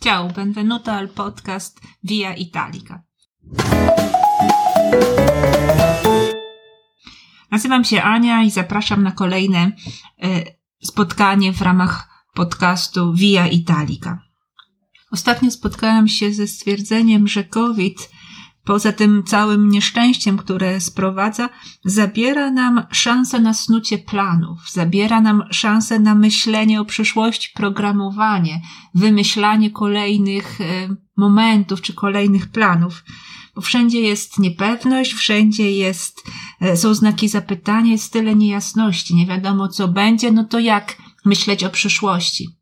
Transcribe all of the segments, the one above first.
Ciao, benvenuto al podcast Via Italica. Nazywam się Ania i zapraszam na kolejne e, spotkanie w ramach podcastu Via Italica. Ostatnio spotkałam się ze stwierdzeniem, że COVID poza tym całym nieszczęściem, które sprowadza, zabiera nam szansę na snucie planów, zabiera nam szansę na myślenie o przyszłości, programowanie, wymyślanie kolejnych e, momentów czy kolejnych planów. Bo wszędzie jest niepewność, wszędzie jest, e, są znaki zapytania, jest tyle niejasności, nie wiadomo co będzie, no to jak myśleć o przyszłości?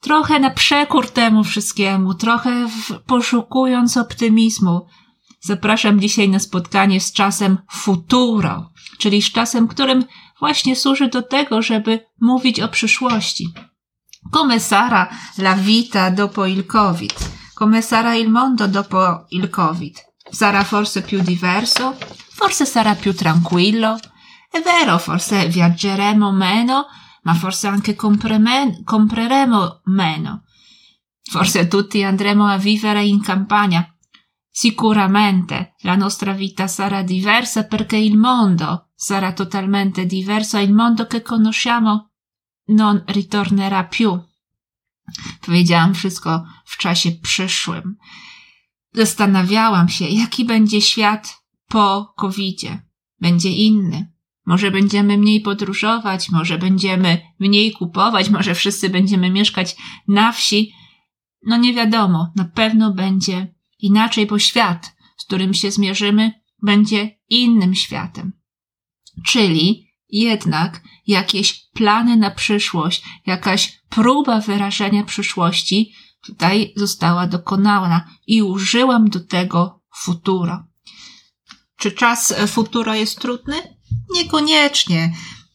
Trochę na przekór temu wszystkiemu, trochę w, poszukując optymizmu, zapraszam dzisiaj na spotkanie z czasem futuro, czyli z czasem, którym właśnie służy do tego, żeby mówić o przyszłości. Come sarà la vita dopo il Covid? Come sarà il mondo dopo il Covid? Sarà forse più diverso? Forse sarà più tranquillo? È vero, forse viaggeremo meno, ma forse anche compreremo meno. Forse tutti andremo a vivere in campagna, Sicuramente la nostra vita sarà diversa perché il mondo sarà totalmente diverso e il mondo che conosciamo non ritornerà più. Powiedziałam wszystko w czasie przyszłym. Zastanawiałam się, jaki będzie świat po covidzie. Będzie inny. Może będziemy mniej podróżować, może będziemy mniej kupować, może wszyscy będziemy mieszkać na wsi. No nie wiadomo, na pewno będzie Inaczej, bo świat, z którym się zmierzymy, będzie innym światem. Czyli jednak jakieś plany na przyszłość, jakaś próba wyrażenia przyszłości tutaj została dokonana i użyłam do tego futuro. Czy czas futuro jest trudny? Niekoniecznie.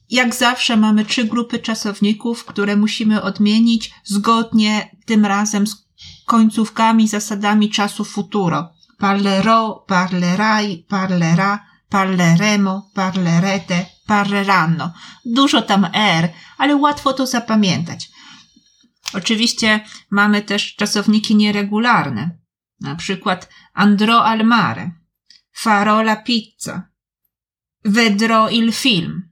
Jak zawsze mamy trzy grupy czasowników, które musimy odmienić zgodnie tym razem z końcówkami, zasadami czasu futuro. Parlerò, parlerai, parlerà, parleremo, parlerete, parleranno. Dużo tam R, ale łatwo to zapamiętać. Oczywiście mamy też czasowniki nieregularne. Na przykład andrò al mare, farò la pizza, vedrò il film.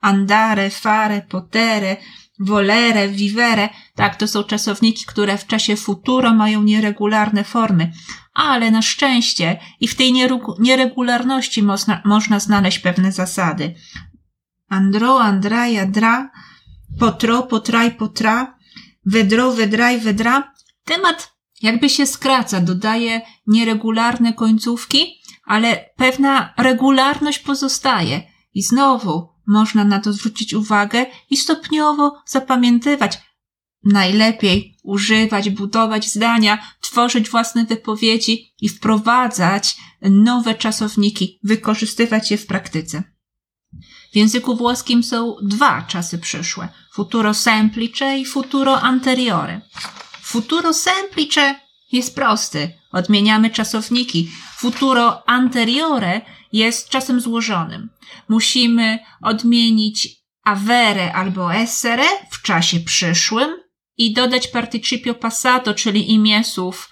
Andare, fare, potere, volere, vivere, tak, to są czasowniki, które w czasie futuro mają nieregularne formy, ale na szczęście i w tej nieregularności można, można znaleźć pewne zasady. Andro, andraja, dra, potro, potraj, potra, wedro, wedraj, wedra. Temat jakby się skraca, dodaje nieregularne końcówki, ale pewna regularność pozostaje. I znowu, można na to zwrócić uwagę i stopniowo zapamiętywać. Najlepiej używać, budować zdania, tworzyć własne wypowiedzi i wprowadzać nowe czasowniki, wykorzystywać je w praktyce. W języku włoskim są dwa czasy przyszłe: futuro semplice i futuro anteriore. Futuro semplice jest prosty. Odmieniamy czasowniki. Futuro anteriore jest czasem złożonym. Musimy odmienić avere albo essere w czasie przyszłym i dodać participio passato, czyli imię słów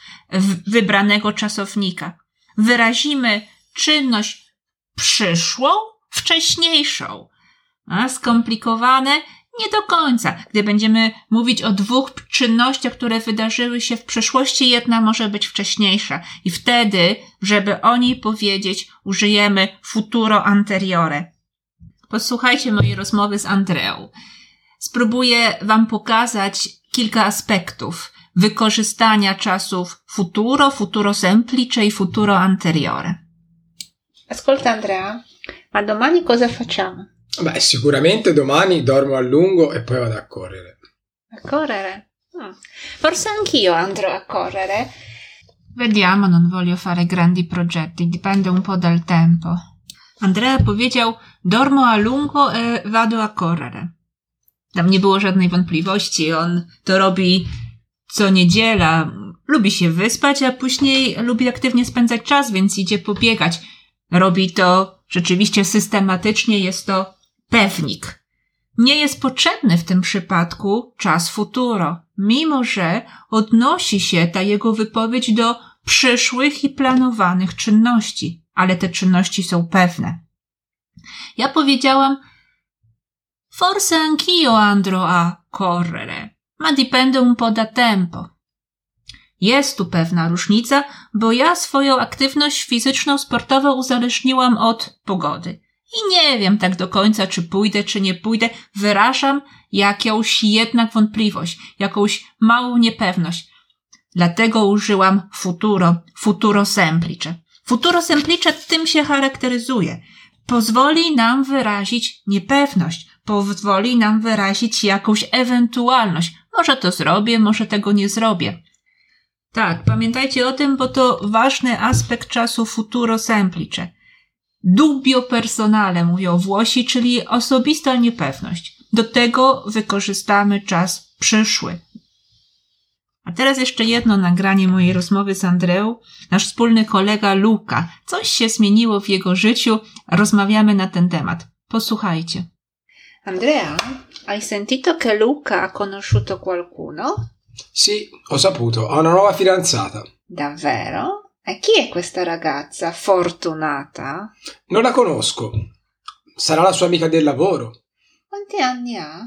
wybranego czasownika. Wyrazimy czynność przyszłą wcześniejszą. A skomplikowane nie do końca. Gdy będziemy mówić o dwóch czynnościach, które wydarzyły się w przeszłości, jedna może być wcześniejsza. I wtedy, żeby o niej powiedzieć, użyjemy futuro anteriore. Posłuchajcie mojej rozmowy z Andreą. Spróbuję Wam pokazać kilka aspektów wykorzystania czasów futuro, futuro semplice i futuro anteriore. Ascolta Andrea, ma domani cosa facciamo? Beh, sicuramente domani dormo a lungo e poi vado a correre. A correre? Hmm. Forse anch'io andrò a correre. Vediamo, non voglio fare grandi progetti, dipende un po' dal tempo. Andrea powiedział, dormo a lungo e vado a correre. Tam nie było żadnej wątpliwości, on to robi co niedziela, lubi się wyspać, a później lubi aktywnie spędzać czas, więc idzie pobiegać. Robi to rzeczywiście systematycznie, jest to pewnik. Nie jest potrzebny w tym przypadku czas futuro. mimo że odnosi się ta jego wypowiedź do przyszłych i planowanych czynności, ale te czynności są pewne. Ja powiedziałam, Forse anch'io andrò a correre, ma dipende un po' da tempo. Jest tu pewna różnica, bo ja swoją aktywność fizyczną, sportową uzależniłam od pogody. I nie wiem tak do końca, czy pójdę, czy nie pójdę. Wyrażam jakąś jednak wątpliwość, jakąś małą niepewność. Dlatego użyłam futuro, futuro semplice. Futuro semplice tym się charakteryzuje. Pozwoli nam wyrazić niepewność, pozwoli nam wyrazić jakąś ewentualność. Może to zrobię, może tego nie zrobię. Tak, pamiętajcie o tym, bo to ważny aspekt czasu futuro semplice. Dubio personale mówią Włosi, czyli osobista niepewność. Do tego wykorzystamy czas przyszły. A teraz jeszcze jedno nagranie mojej rozmowy z Andreą. Nasz wspólny kolega Luca. Coś się zmieniło w jego życiu. Rozmawiamy na ten temat. Posłuchajcie. Andrea, hai sentito che Luca ha conosciuto qualcuno? Sì, ho saputo, ho una nuova fidanzata. Davvero? E chi è questa ragazza fortunata? Non la conosco. Sarà la sua amica del lavoro. Quanti anni ha?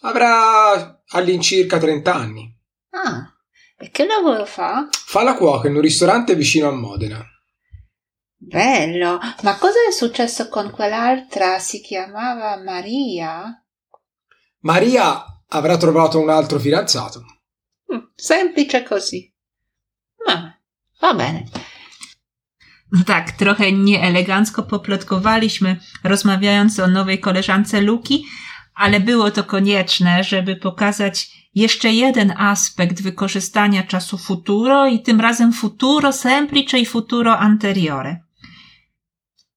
Avrà all'incirca 30 anni. Ah, e che lavoro fa? Fa la cuoca in un ristorante vicino a Modena. Bello, ma cosa è successo con quell'altra? Si chiamava Maria? Maria avrà trovato un altro fidanzato. Mm, semplice così. Ma va bene. No tak, trochę nieelegancko poplotkowaliśmy, rozmawiając o nowej koleżance Luki, ale było to konieczne, żeby pokazać jeszcze jeden aspekt wykorzystania czasu futuro i tym razem futuro semplice i futuro anteriore.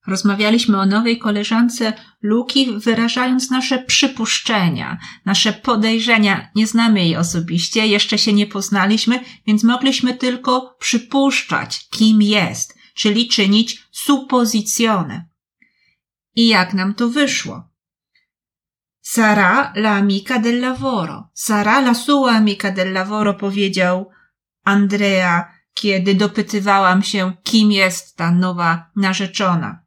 Rozmawialiśmy o nowej koleżance Luki, wyrażając nasze przypuszczenia, nasze podejrzenia. Nie znamy jej osobiście, jeszcze się nie poznaliśmy, więc mogliśmy tylko przypuszczać, kim jest, czyli czynić supozycjone. I jak nam to wyszło? Sara la amica del lavoro. Sara la sua amica del lavoro powiedział Andrea, kiedy dopytywałam się, kim jest ta nowa narzeczona.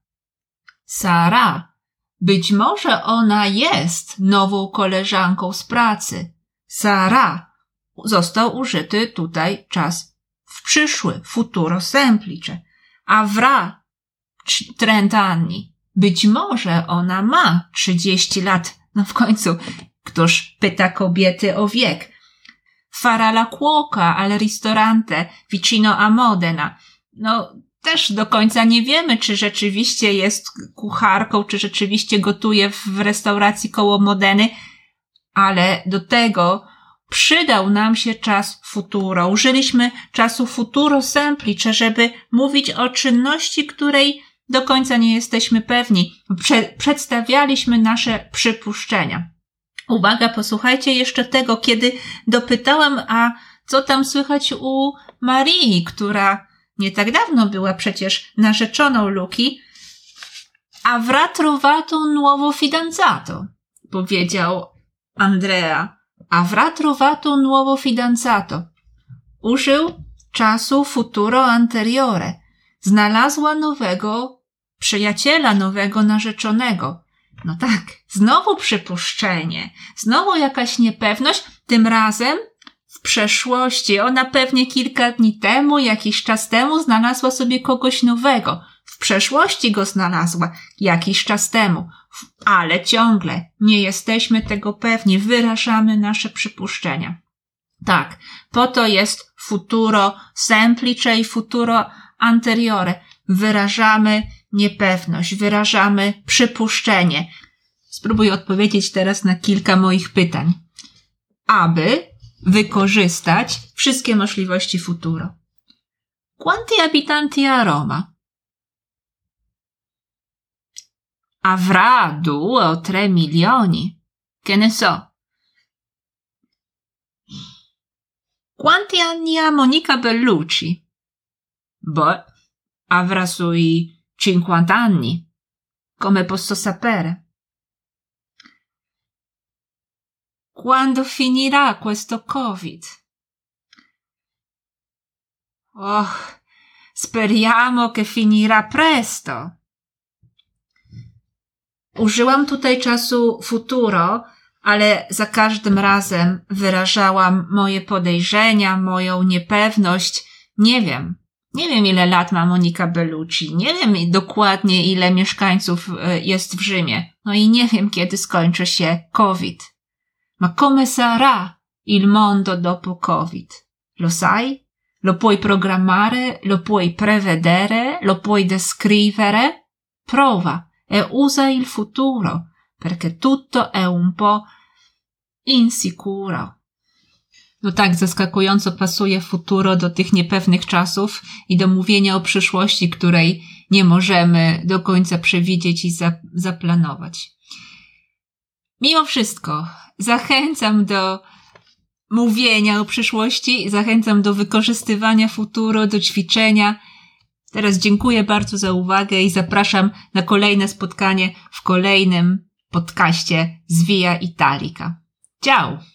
Sara, być może ona jest nową koleżanką z pracy. Sara, został użyty tutaj czas w przyszły, futuro semplice. Avrà trent'anni. Być może ona ma trzydzieści lat. No w końcu, któż pyta kobiety o wiek? Farà la cuoca al ristorante vicino a Modena. No, też do końca nie wiemy, czy rzeczywiście jest kucharką, czy rzeczywiście gotuje w restauracji koło Modeny, ale do tego przydał nam się czas futuro. Użyliśmy czasu futuro semplice, żeby mówić o czynności, której do końca nie jesteśmy pewni. Prze przedstawialiśmy nasze przypuszczenia. Uwaga, posłuchajcie jeszcze tego, kiedy dopytałam, a co tam słychać u Marii, która nie tak dawno była przecież narzeczoną Luki, avrà trovato nuovo fidanzato, powiedział Andrea. Avrà trovato nuovo fidanzato. Użył czasu futuro anteriore. Znalazła nowego przyjaciela, nowego narzeczonego. No tak, znowu przypuszczenie, znowu jakaś niepewność, tym razem w przeszłości. Ona pewnie kilka dni temu, jakiś czas temu znalazła sobie kogoś nowego. W przeszłości go znalazła jakiś czas temu, ale ciągle nie jesteśmy tego pewni, wyrażamy nasze przypuszczenia. Tak, po to jest futuro semplice i futuro anteriore. Wyrażamy niepewność, wyrażamy przypuszczenie. Spróbuję odpowiedzieć teraz na kilka moich pytań. Aby wykorzystać wszystkie możliwości futuro. Quanti abitanti a Roma? Avrà due o tre milioni. Che ne so. Quanti anni ha Monica Bellucci? Boh, avrà sui 50 anni. Come posso sapere? Quando finirà questo Covid? Oh, speriamo che finirà presto. Użyłam tutaj czasu futuro, ale za każdym razem wyrażałam moje podejrzenia, moją niepewność. Nie wiem. Nie wiem, ile lat ma Monika Bellucci. Nie wiem dokładnie, ile mieszkańców e, jest w Rzymie. No i nie wiem, kiedy skończy się COVID. Ma come sarà il mondo dopo COVID? Lo sai? Lo puoi programmare? Lo puoi prevedere? Lo puoi descrivere? Prova e usa il futuro, perché tutto è un po' insicuro. No tak, zaskakująco pasuje futuro do tych niepewnych czasów i do mówienia o przyszłości, której nie możemy do końca przewidzieć i za, zaplanować. Mimo wszystko, zachęcam do mówienia o przyszłości, zachęcam do wykorzystywania futuro, do ćwiczenia. Teraz dziękuję bardzo za uwagę i zapraszam na kolejne spotkanie w kolejnym podcaście z Via Italica. Ciao!